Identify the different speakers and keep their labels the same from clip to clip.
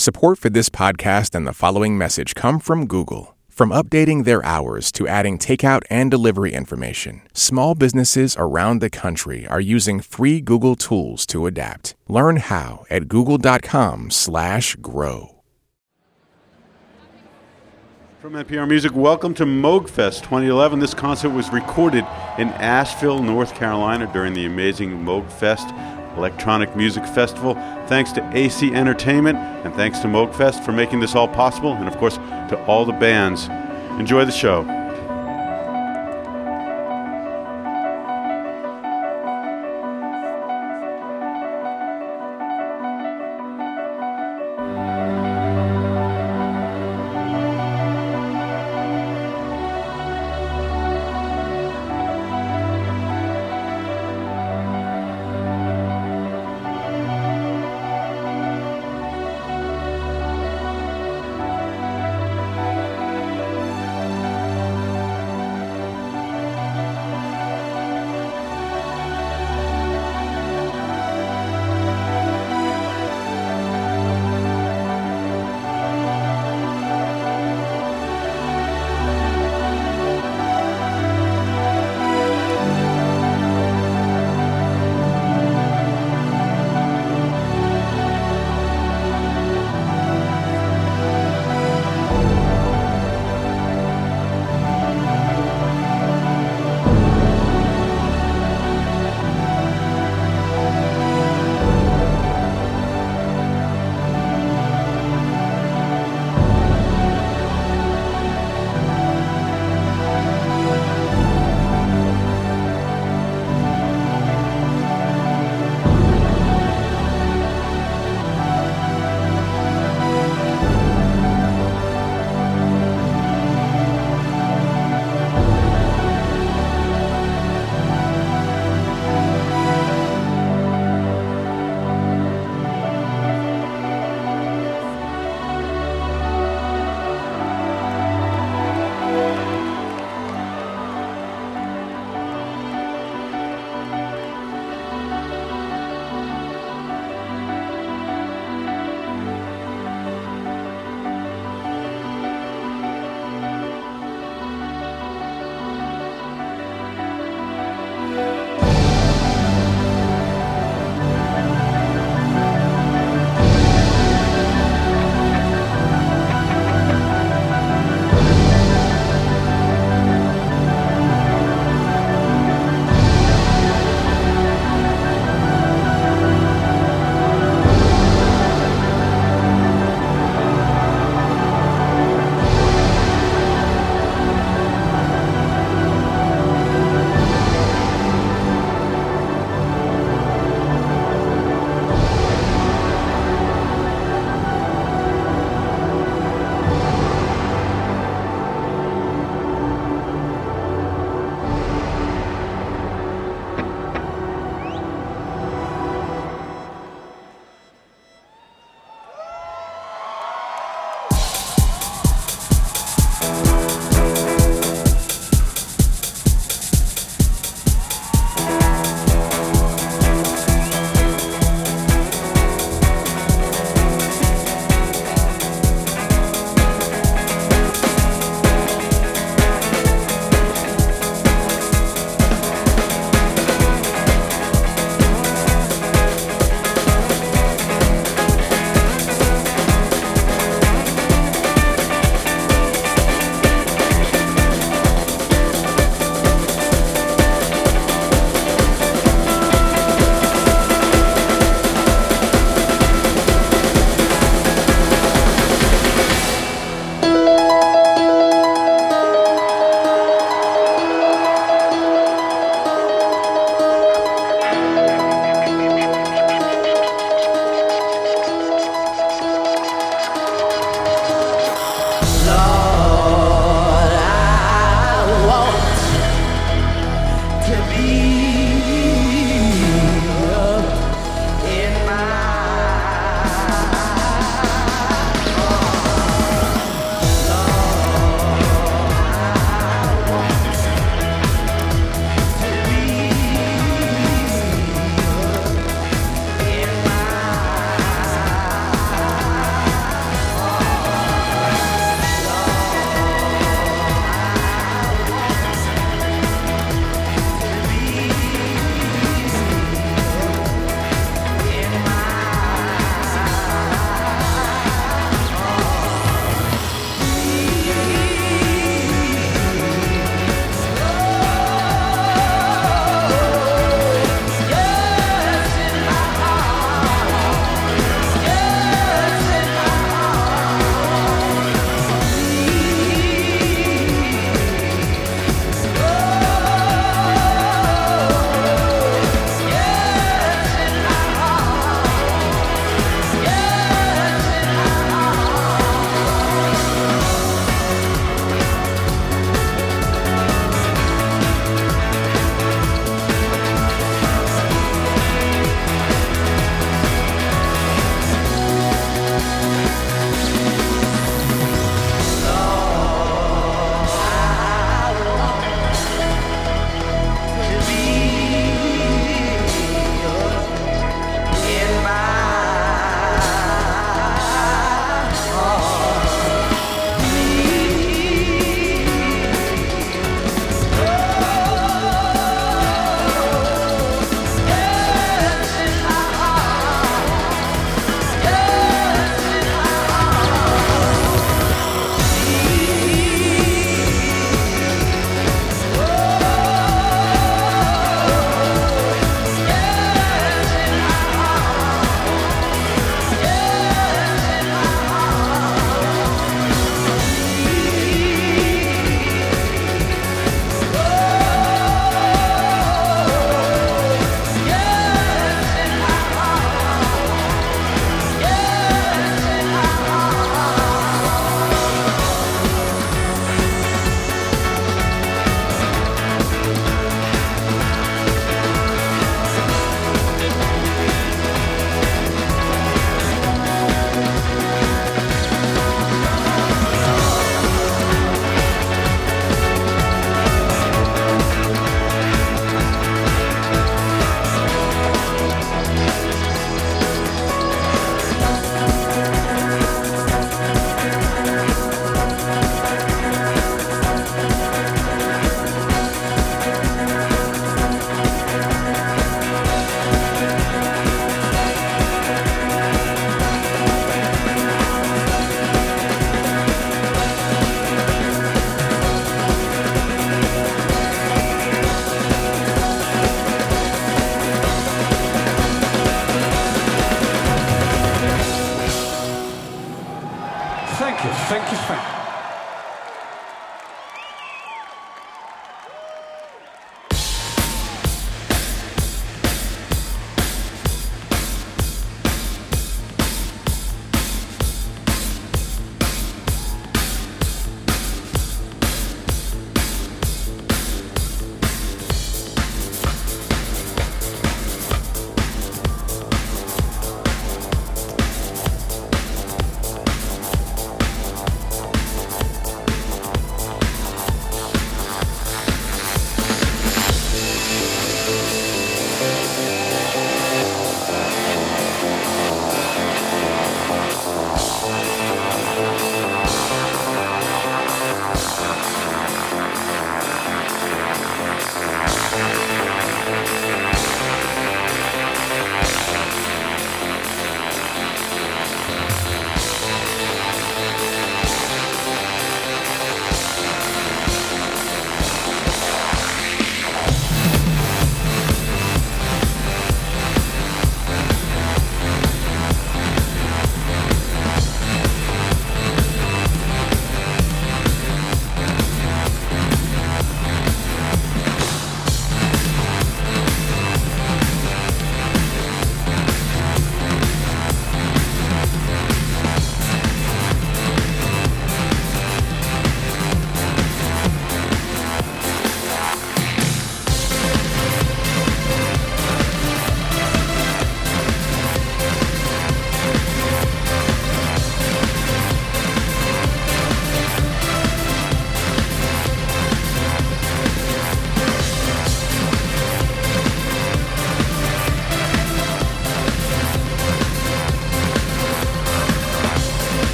Speaker 1: Support for this podcast and the following message come from Google. From updating their hours to adding takeout and delivery information, small businesses around the country are using free Google tools to adapt. Learn how at google.com/grow.
Speaker 2: From NPR Music, welcome to Moogfest 2011. This concert was recorded in Asheville, North Carolina during the amazing Moogfest Electronic Music Festival. Thanks to AC Entertainment and thanks to Moogfest for making this all possible, and of course to all the bands. Enjoy the show.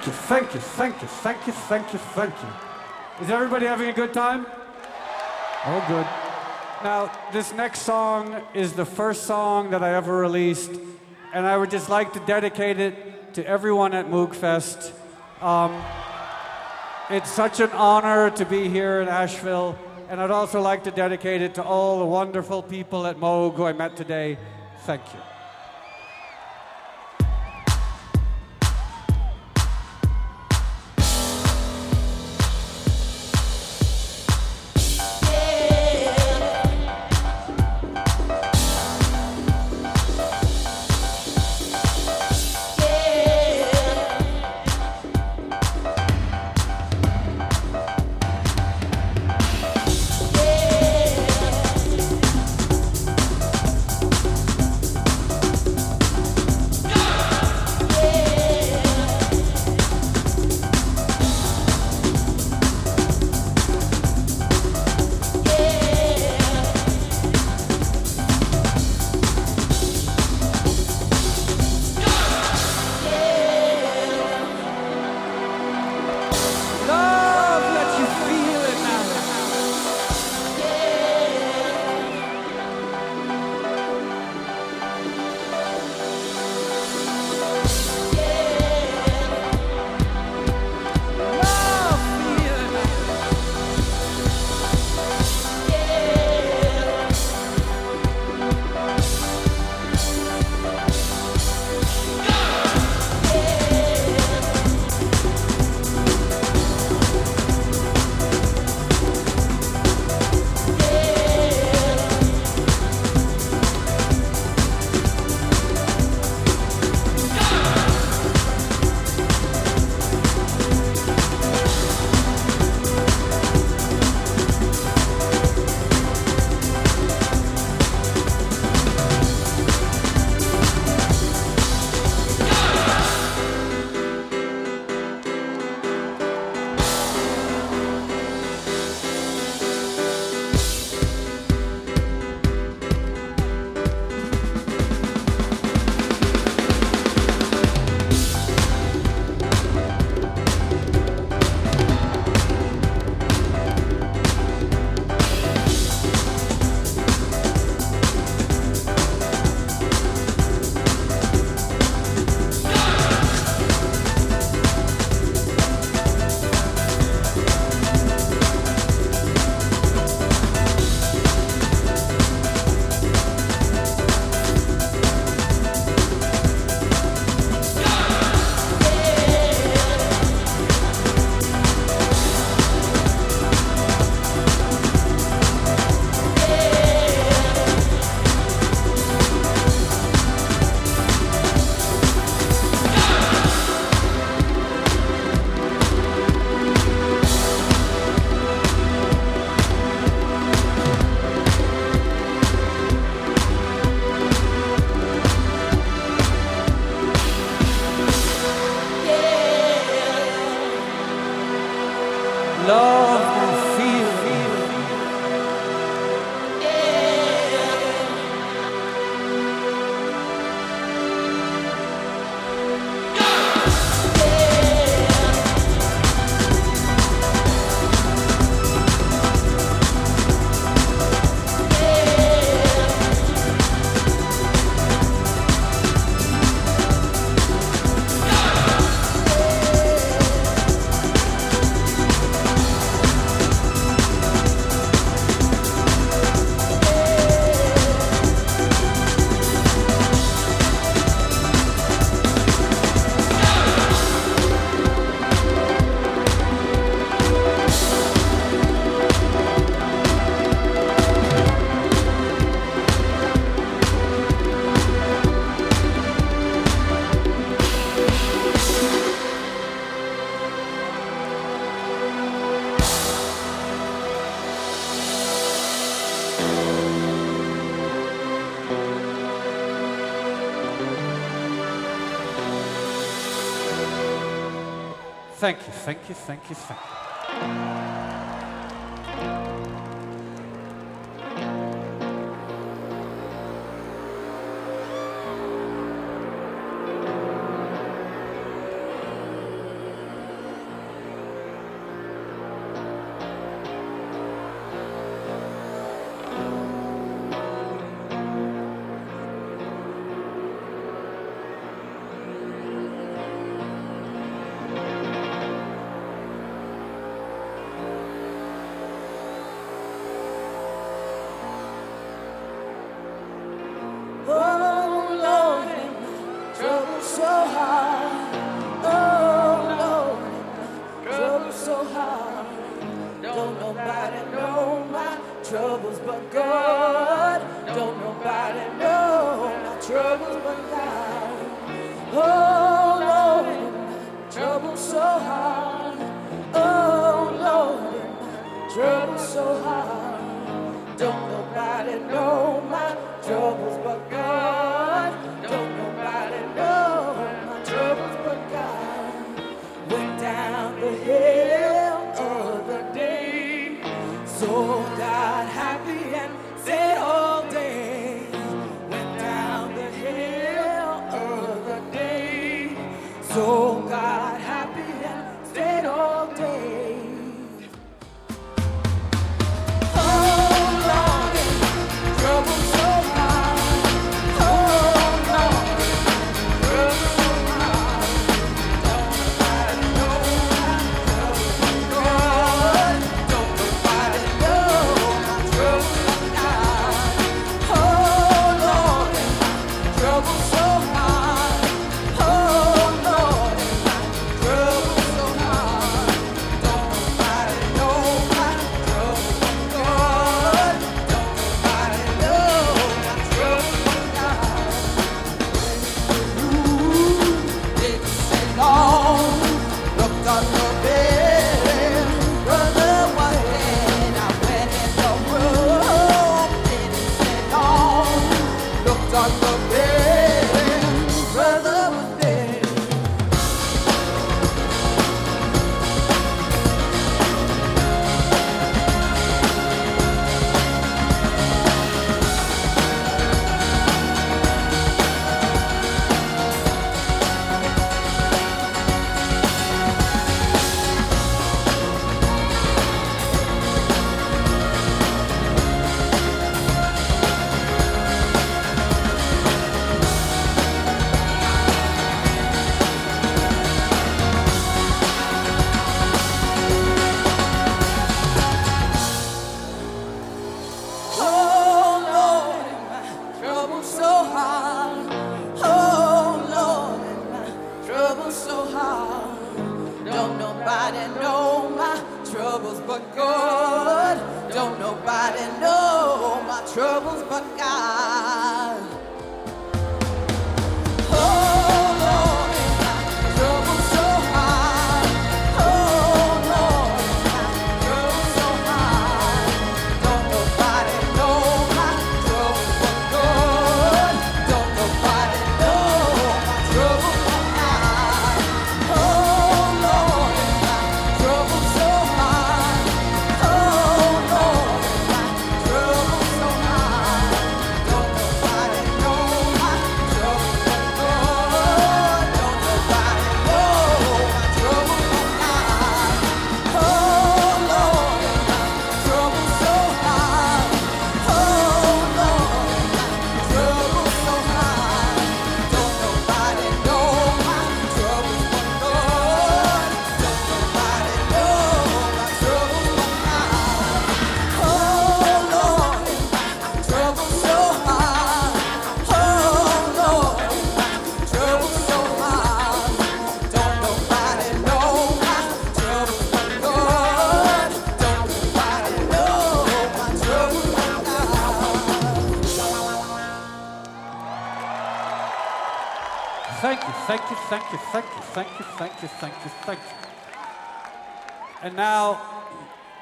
Speaker 3: Thank you, thank you, thank you, thank you, thank you, thank you. Is everybody having a good time? Oh, good. Now, this next song is the first song that I ever released, and I would just like to dedicate it to everyone at Moogfest. Um, it's such an honor to be here in Asheville, and I'd also like to dedicate it to all the wonderful people at Moog who I met today. Thank you.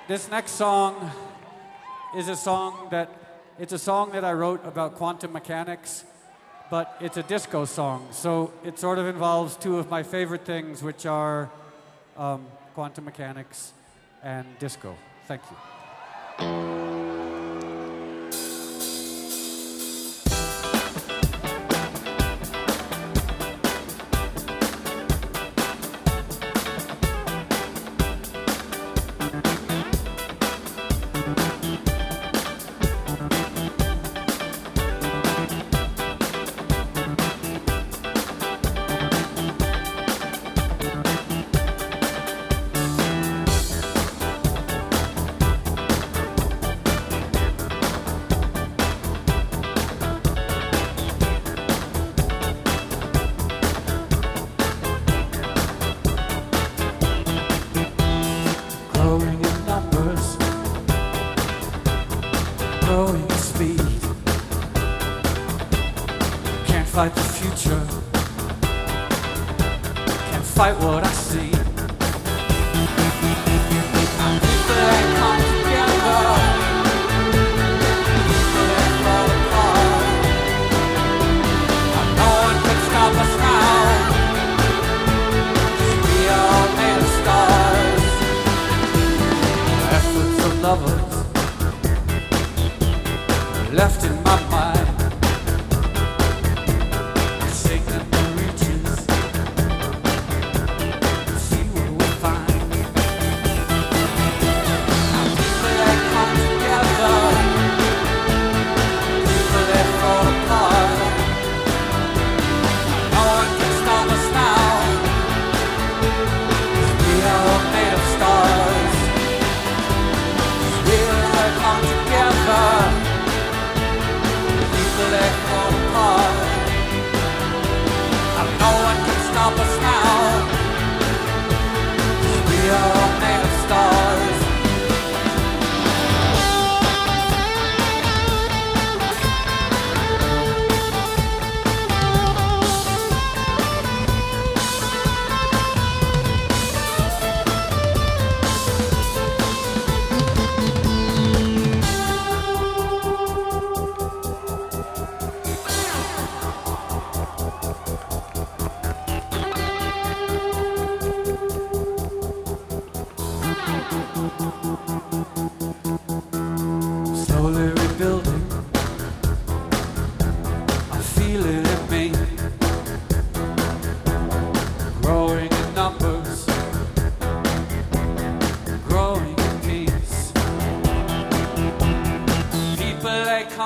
Speaker 3: this next song is a song that it's a song that I wrote about quantum mechanics, but it's a disco song. So it sort of involves two of my favorite things, which are um, quantum mechanics and disco. Thank you.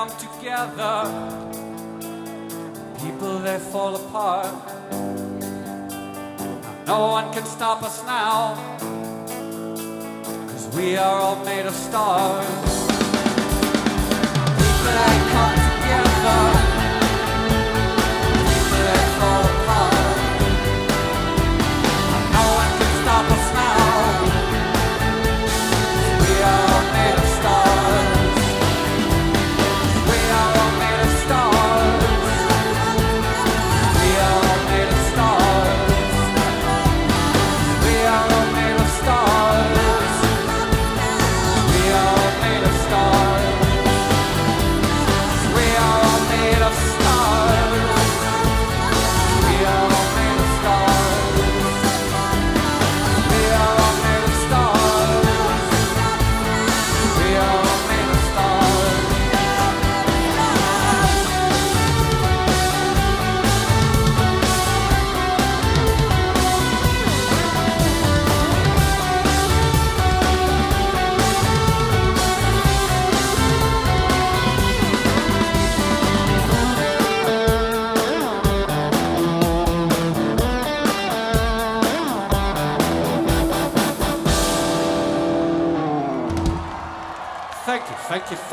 Speaker 3: come together. People they fall apart. No one can stop us now. Cause we are all made of stars. People they come together.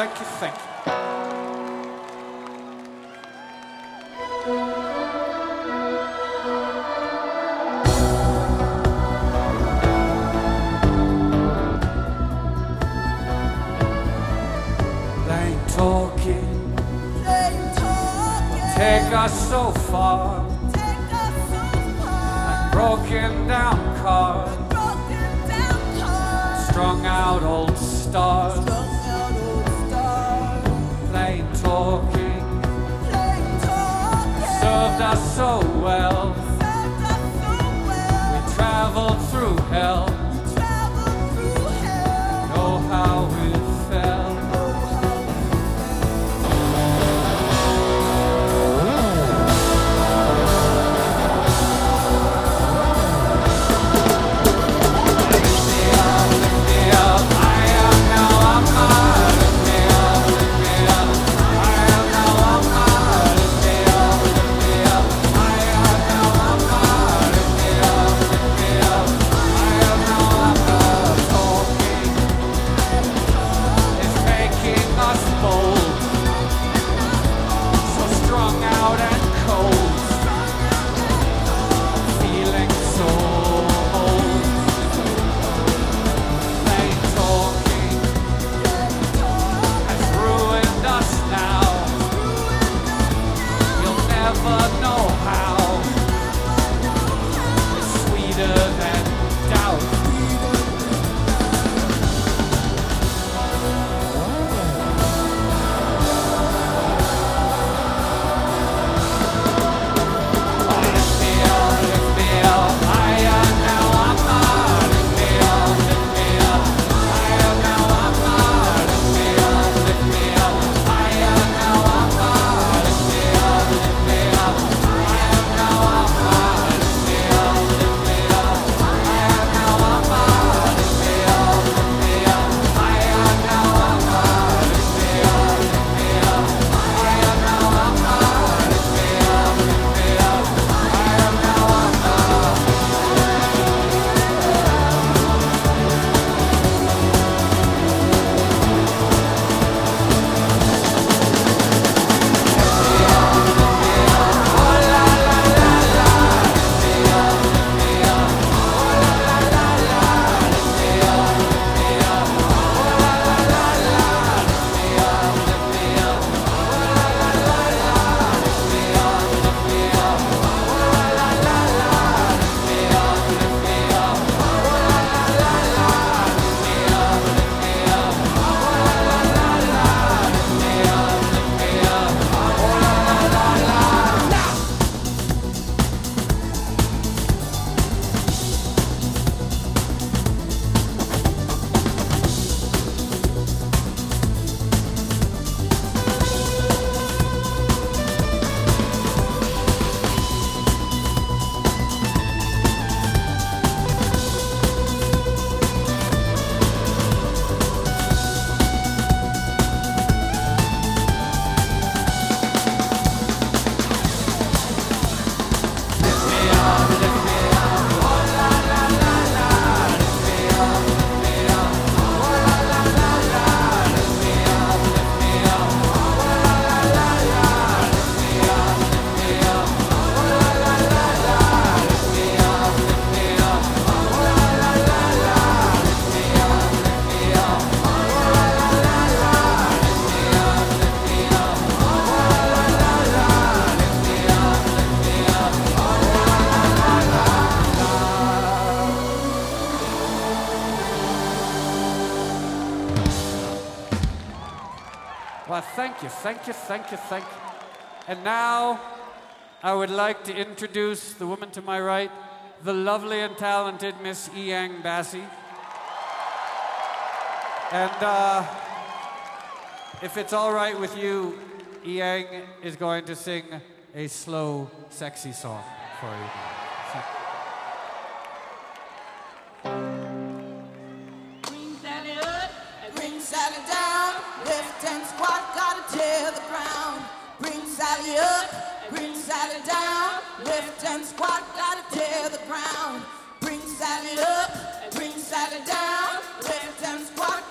Speaker 3: Thank you, thank you. They talking. They talking. Take us so far. Take us so far. Broken down car. Broken down car. Strung out old star. us so well. We traveled through hell. Thank you, thank you, thank you, thank you. And now I would like to introduce the woman to my right, the lovely and talented Miss Inyang Bassey. And uh, if it's all right with you, Inyang is going to sing a slow, sexy song for you.
Speaker 4: tear the ground. Bring Sally up, bring Sally down. Lift and squat, gotta tear the ground. Bring Sally up, bring Sally down. Lift and squat,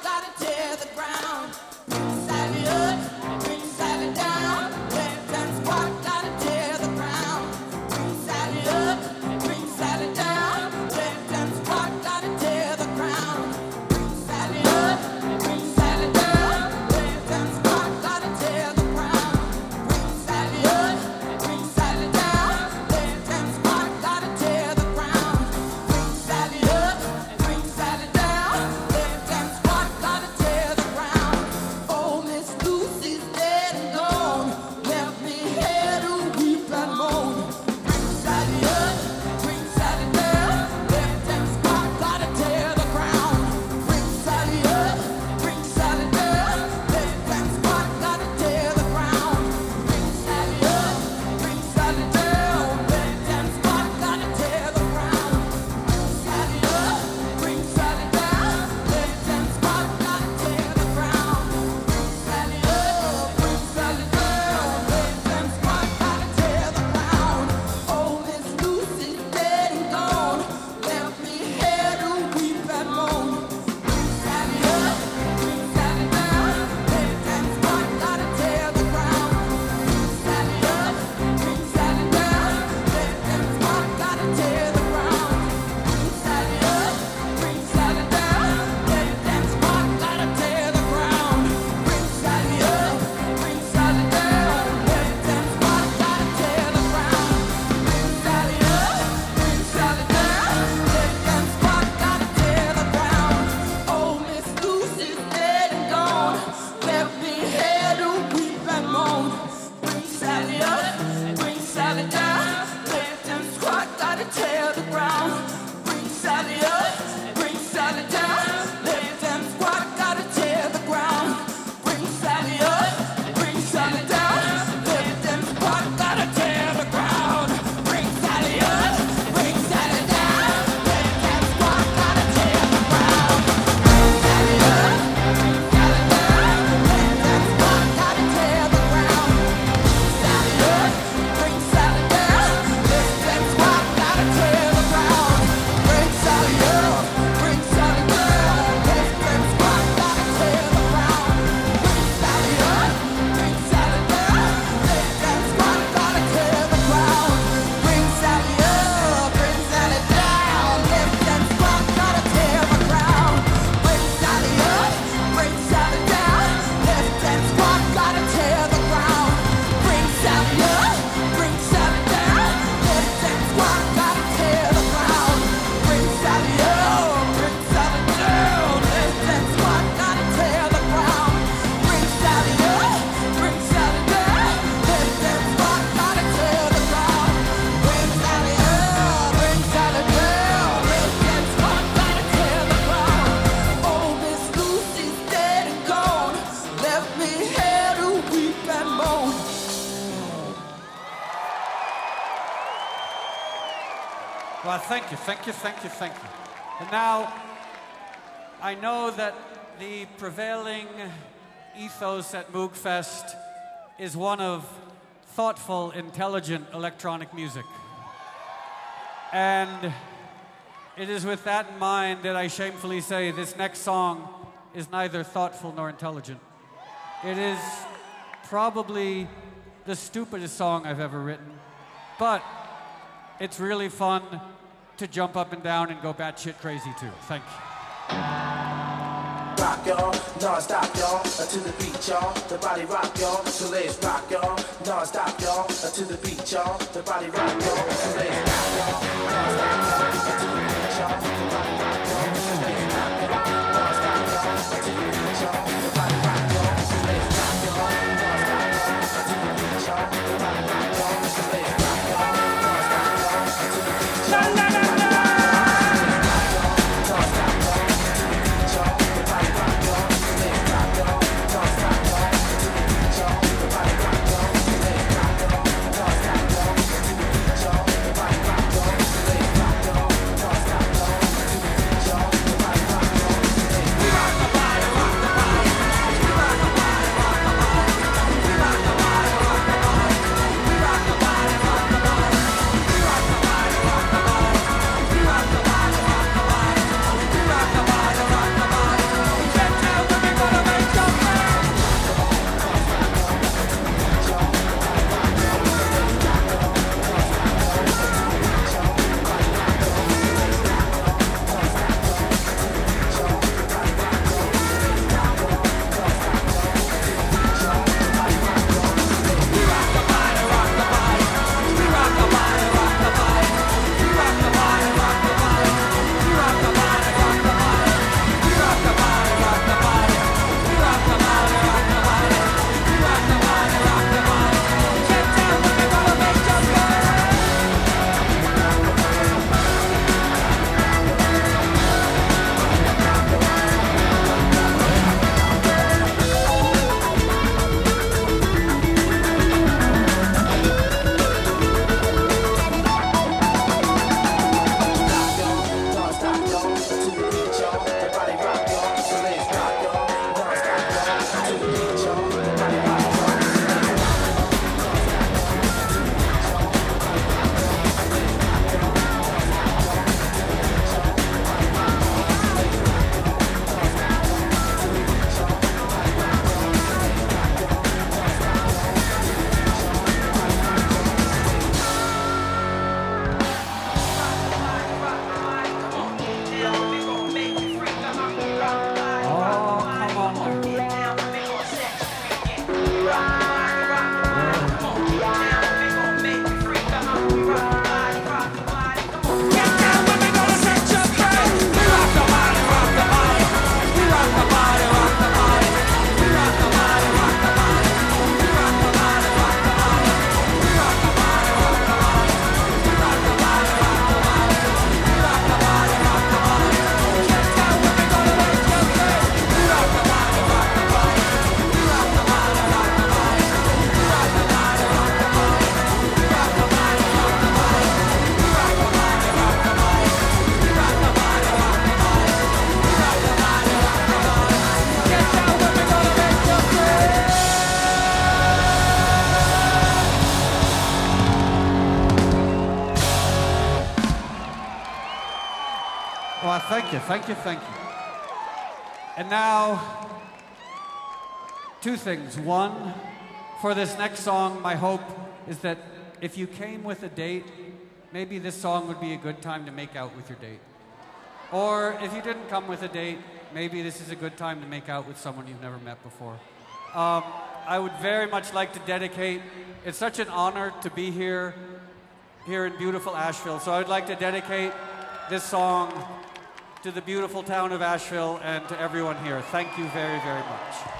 Speaker 3: thank you, thank you. And now, I know that the prevailing ethos at Moogfest is one of thoughtful, intelligent electronic music. And it is with that in mind that I shamefully say this next song is neither thoughtful nor intelligent. It is probably the stupidest song I've ever written, but it's really fun to jump up and down and go batshit crazy too. Thank you.
Speaker 5: Rock y'all, non-stop y'all, to the beat y'all, the body rock y'all, so let's rock y'all, non-stop y'all, to the beat y'all, the body rock y'all, so let's rock y'all, non-stop y'all, to the
Speaker 3: thank you, thank you. And now, two things. One, for this next song, my hope is that if you came with a date, maybe this song would be a good time to make out with your date. Or if you didn't come with a date, maybe this is a good time to make out with someone you've never met before. Um, I would very much like to dedicate, it's such an honor to be here, here in beautiful Asheville. So I'd like to dedicate this song to the beautiful town of Asheville and to everyone here. Thank you very, very much.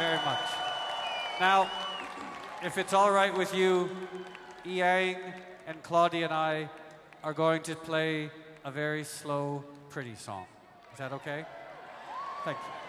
Speaker 4: Very much. Now, if it's all right with you, Yang and Claudia and I are going to play a very slow, pretty song. Is that okay? Thank you.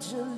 Speaker 4: Thank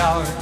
Speaker 3: hour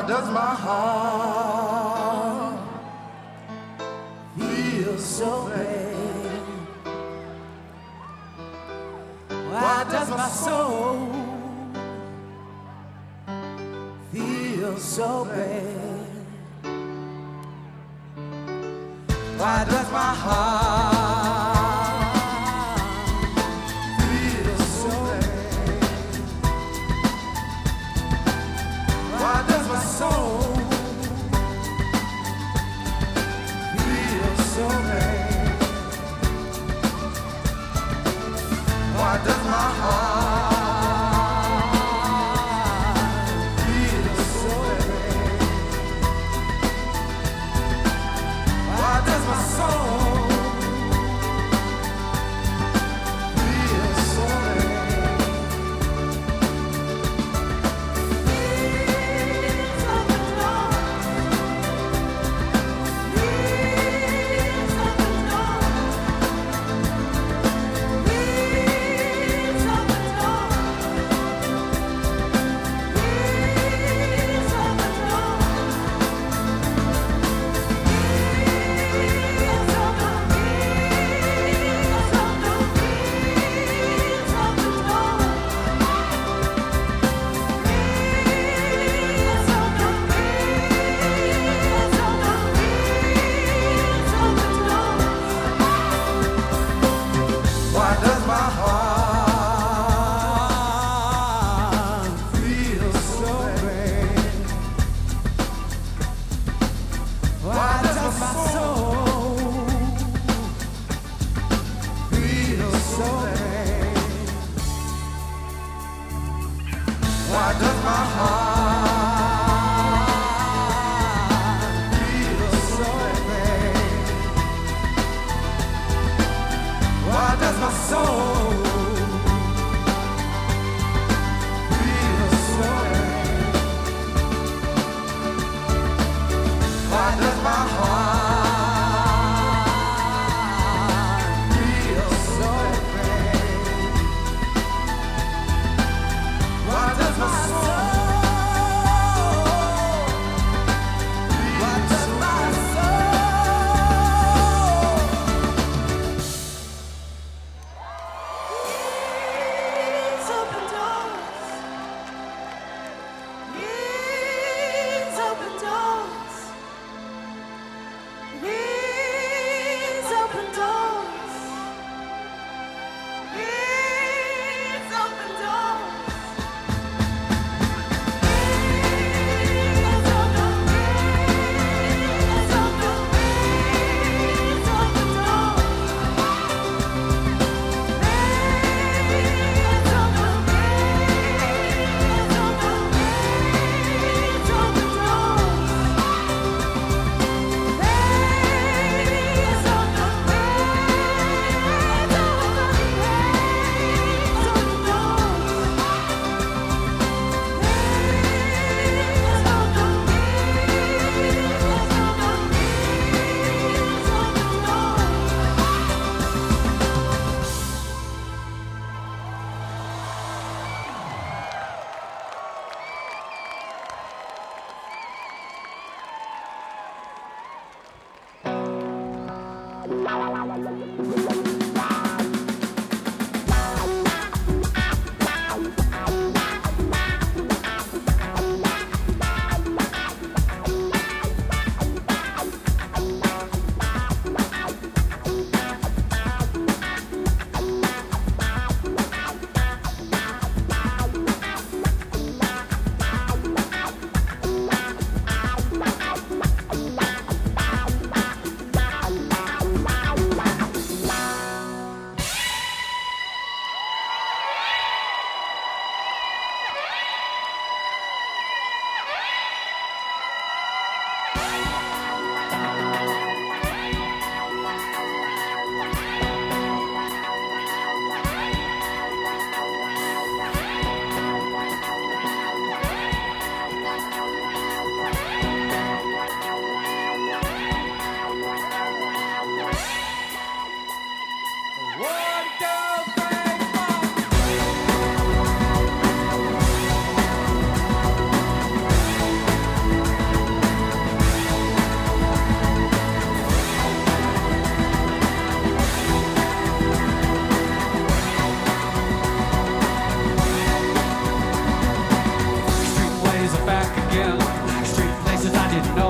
Speaker 3: why does my heart feel so bad? Why does my soul feel so bad? Why does my heart?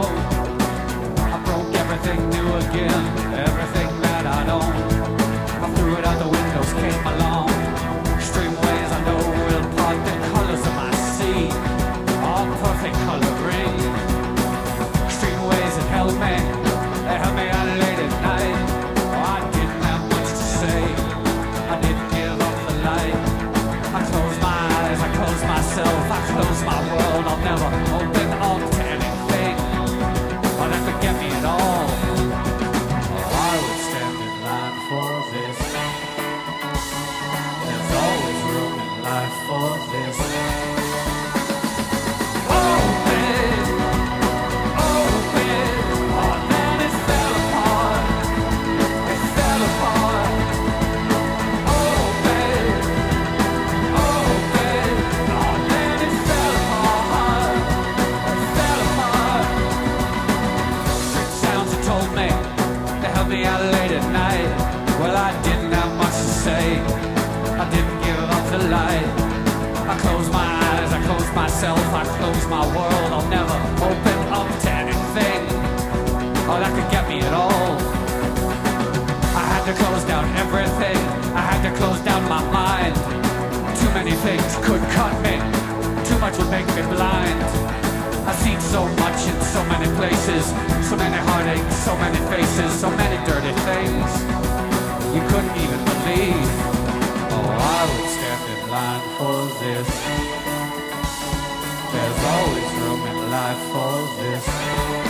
Speaker 3: I broke everything new again, everything. myself, I close my world, I'll never open up to anything. Oh, that could get me at all. I had to close down everything, I had to close down my mind. Too many things could cut me, too much would make me blind. I've seen so
Speaker 5: much in so many places, so many heartaches, so many faces, so many dirty things. You couldn't even believe. Oh, I would stand in line
Speaker 3: for this always room in life for this.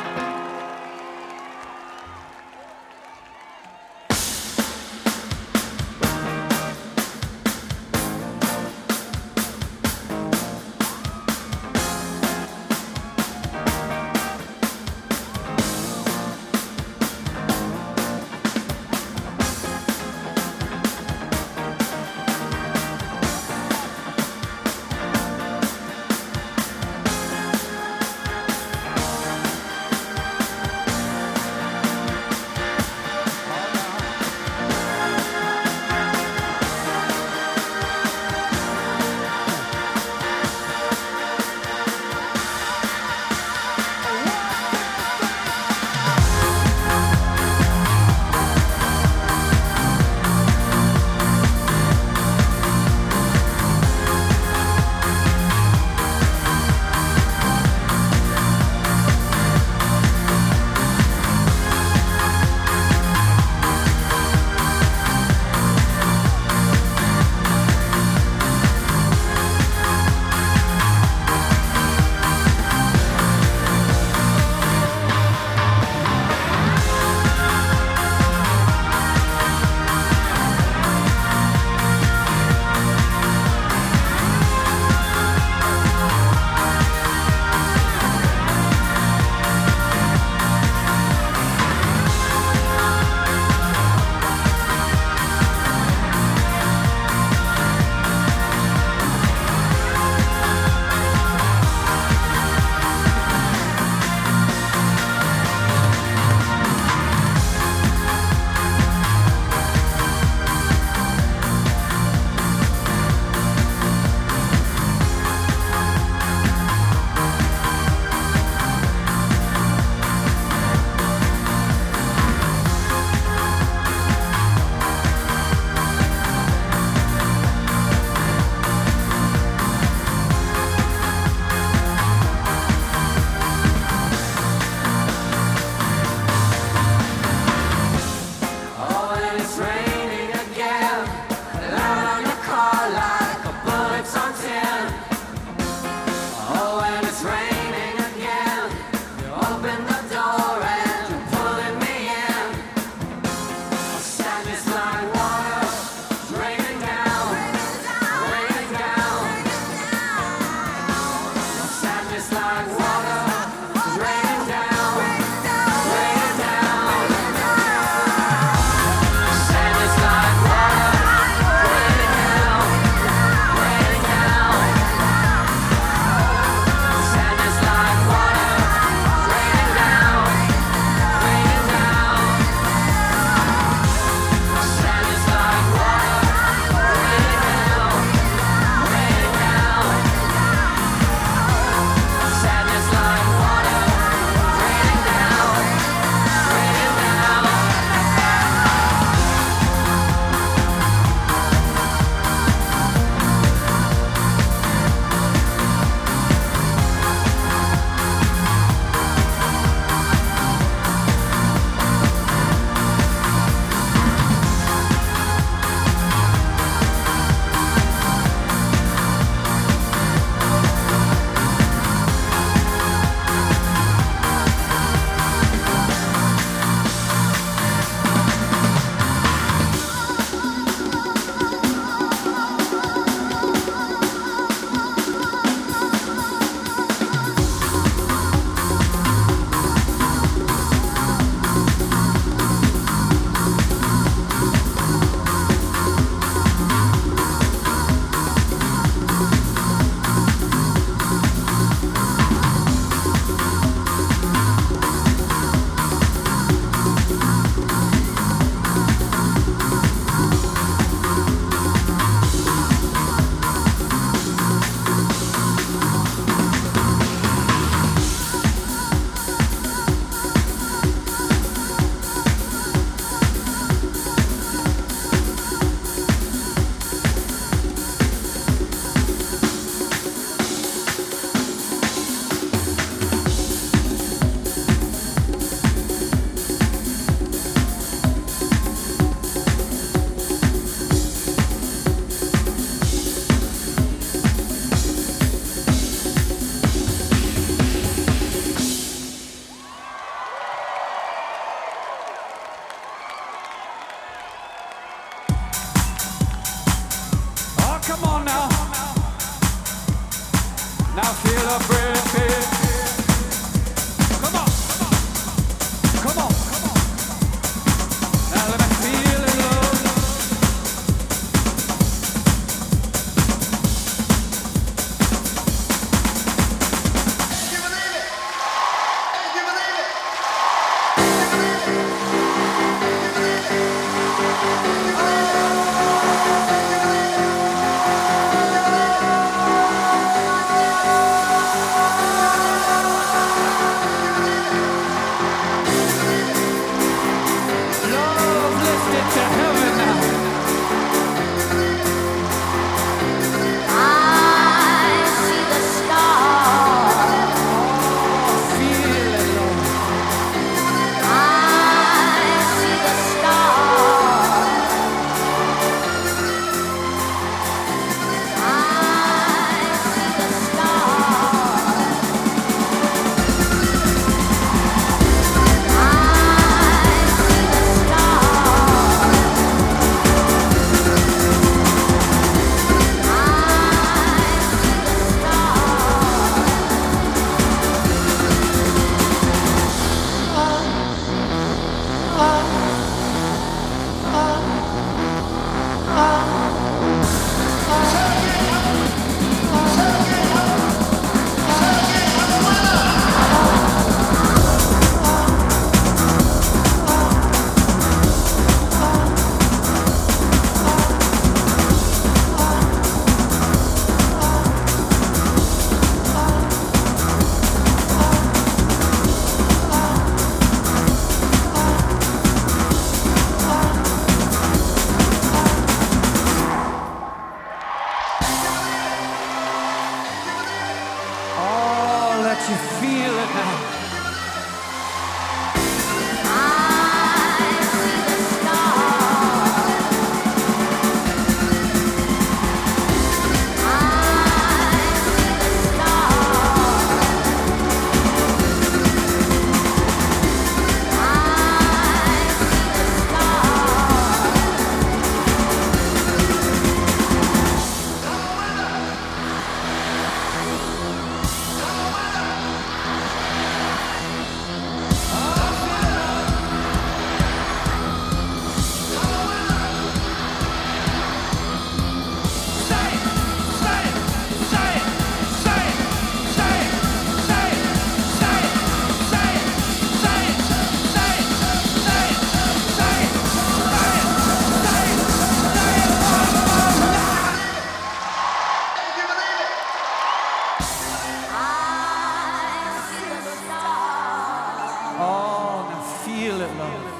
Speaker 4: 人呢、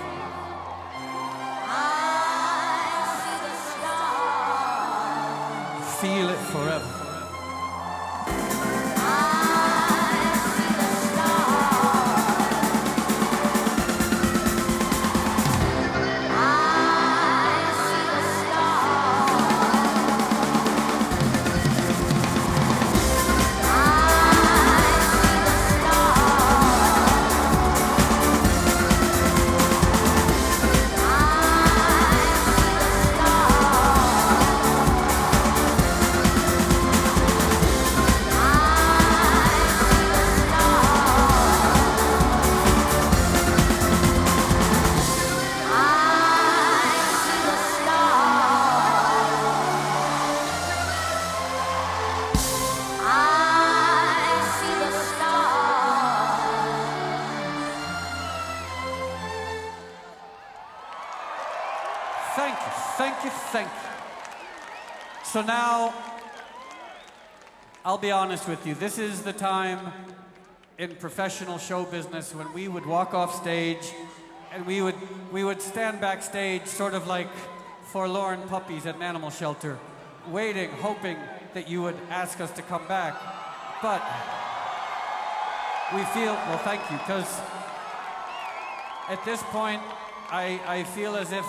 Speaker 4: be honest with you. This is the time in professional show business when we would walk off stage and we would, we would stand backstage sort of like forlorn puppies at an animal shelter, waiting, hoping that you would ask us to come back. But we feel, well, thank you, because at this point, I, I feel as if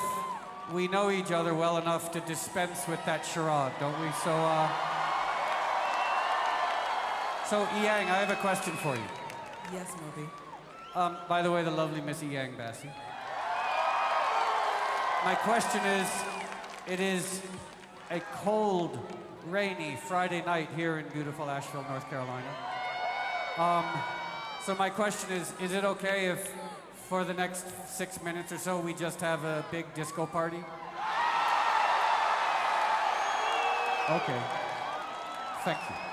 Speaker 4: we know each other well enough to dispense with that charade, don't we? So, uh, so, Yang, I have a question for you.
Speaker 3: Yes, Moby.
Speaker 4: Um, by the way, the lovely Miss Inyang Bassey. My question is it is a cold, rainy Friday night here in beautiful Asheville, North Carolina. Um, so, my question is is it okay if for the next six minutes or so we just have a big disco party? Okay. Thank you.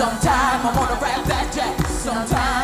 Speaker 6: Sometime I wanna rap that jack. Sometime.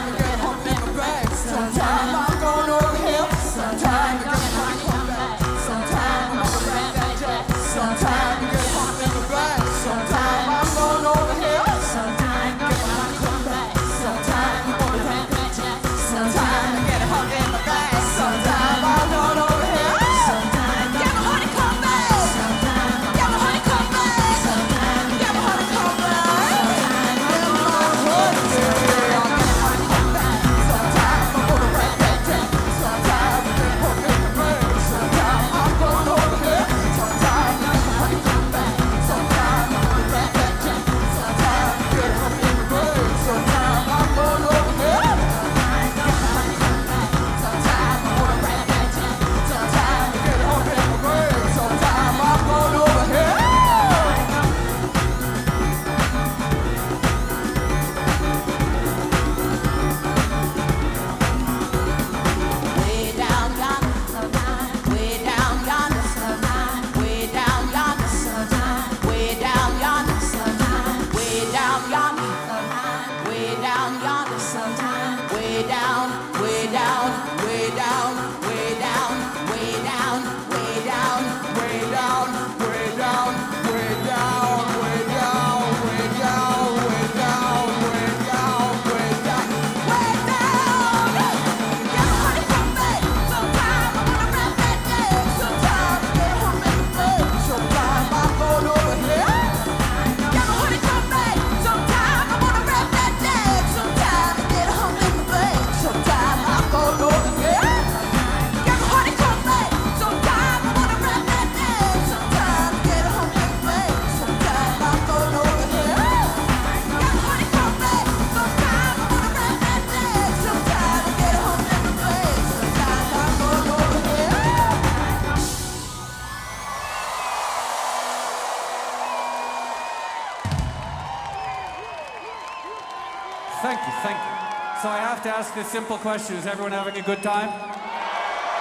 Speaker 3: Is everyone having a good time?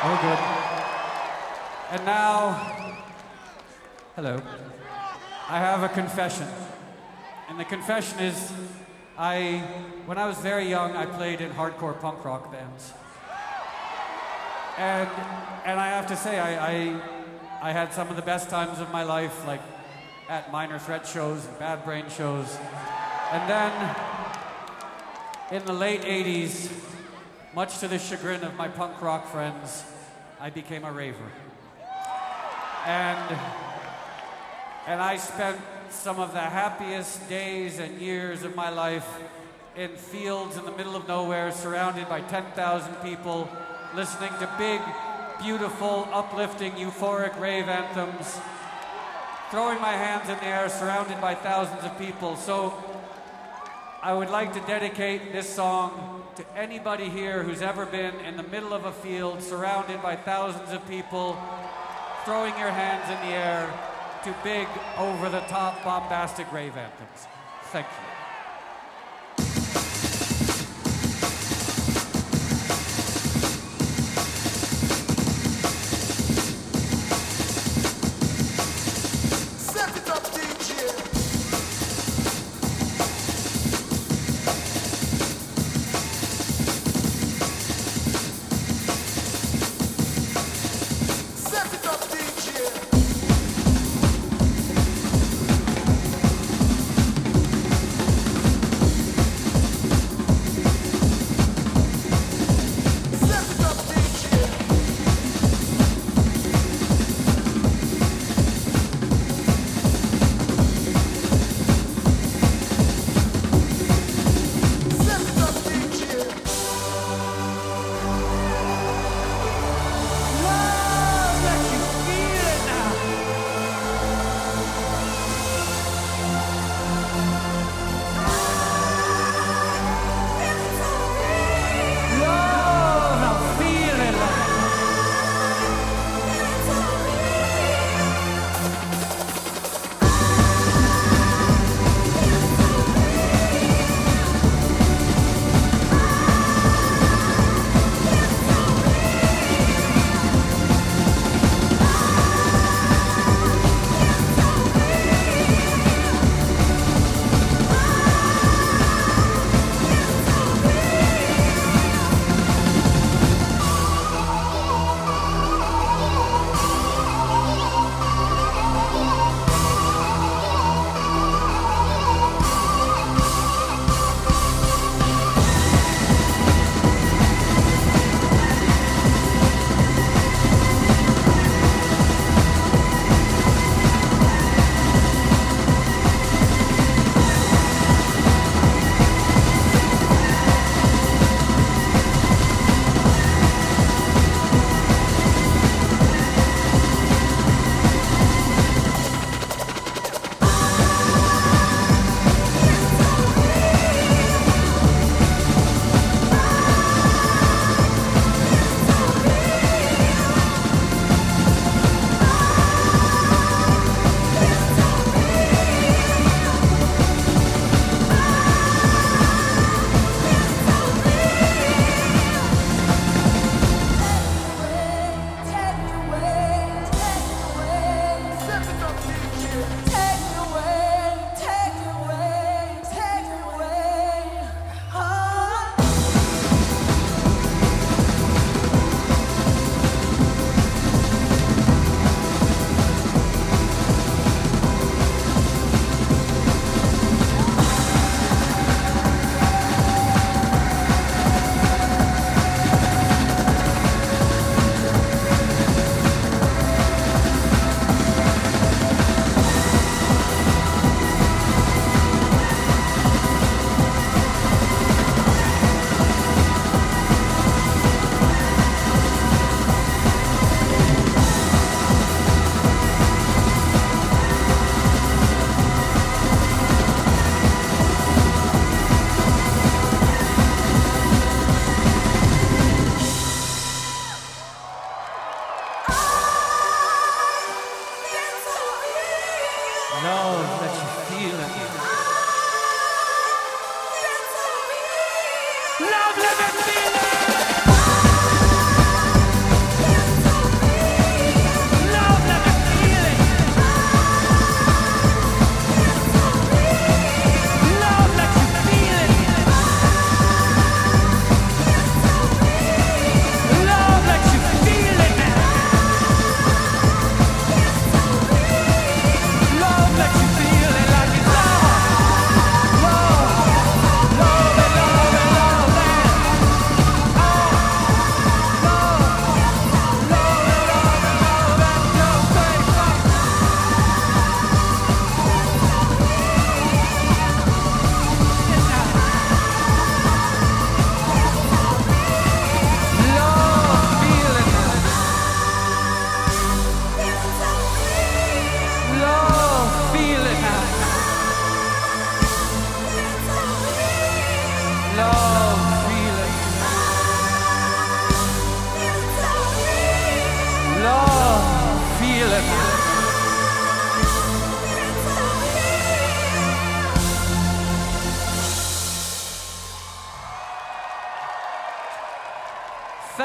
Speaker 3: Oh, good. And now, hello. I have a confession. And the confession is I, when I was very young, I played in hardcore punk rock bands. And, and I have to say, I, I, I had some of the best times of my life, like at Minor Threat shows and Bad Brains shows. And then in the late 80s, much to the chagrin of my punk rock friends, I became a raver. And, and I spent some of the happiest days and years of my life in fields in the middle of nowhere, surrounded by 10,000 people, listening to big, beautiful, uplifting, euphoric rave anthems, throwing my hands in the air, surrounded by thousands of people. So I would like to dedicate this song to anybody here who's ever been in the middle of a field surrounded by thousands of people, throwing your hands in the air to big, over the top, bombastic rave anthems. Thank you.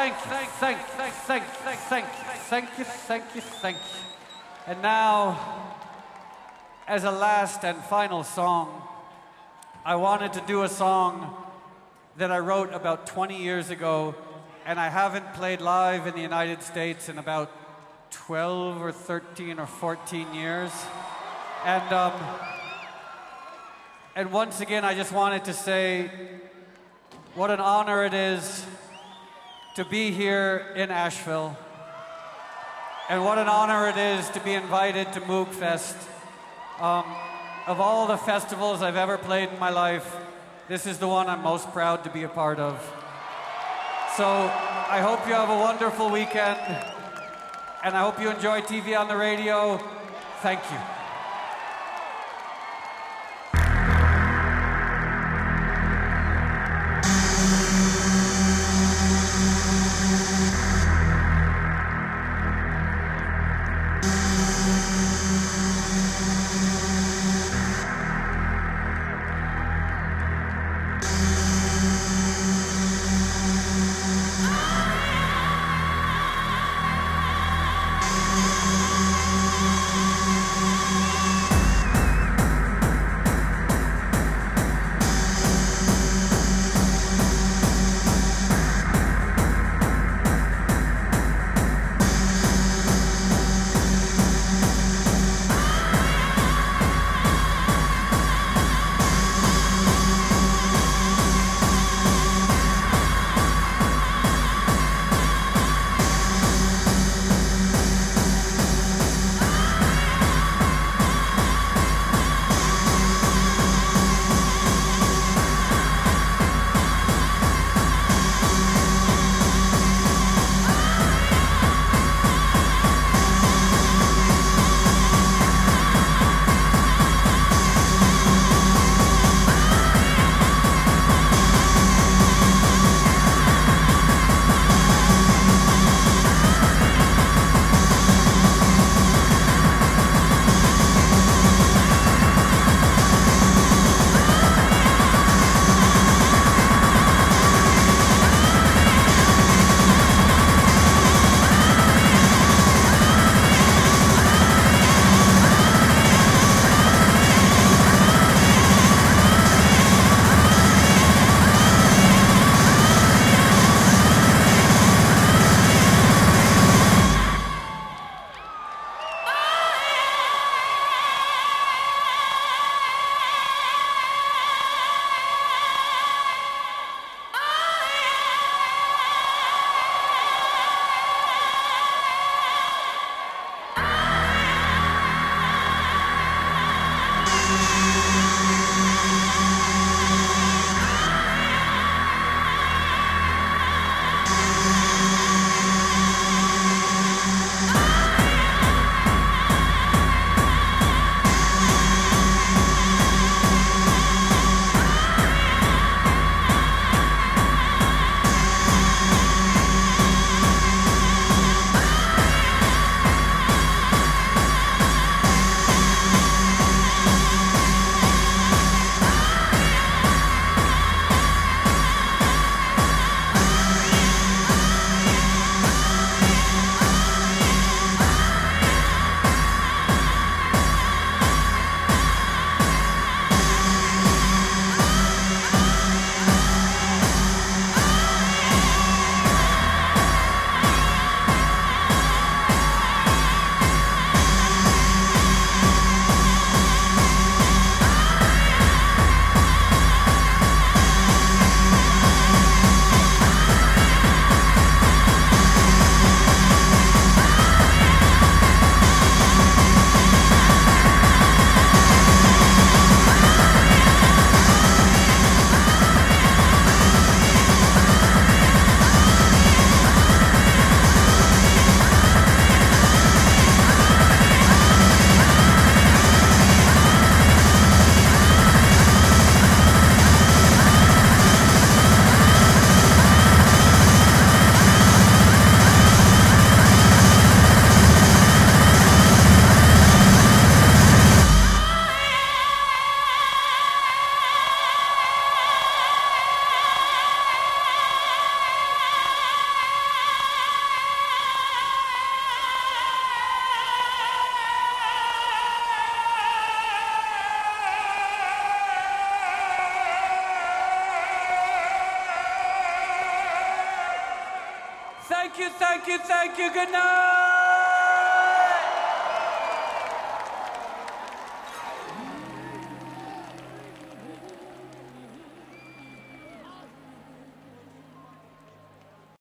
Speaker 3: Thank you, thank, thank, thank, thank, thank, thank, thank you, thank you, thank you. And now, as a last and final song, I wanted to do a song that I wrote about 20 years ago, and I haven't played live in the United States in about 12 or 13 or 14 years. And, um, and once again, I just wanted to say what an honor it is to be here in Asheville. And what an honor it is to be invited to Moogfest. Um, of all the festivals I've ever played in my life, this is the one I'm most proud to be a part of. So I hope you have a wonderful weekend, and I hope you enjoy TV on the radio. Thank you.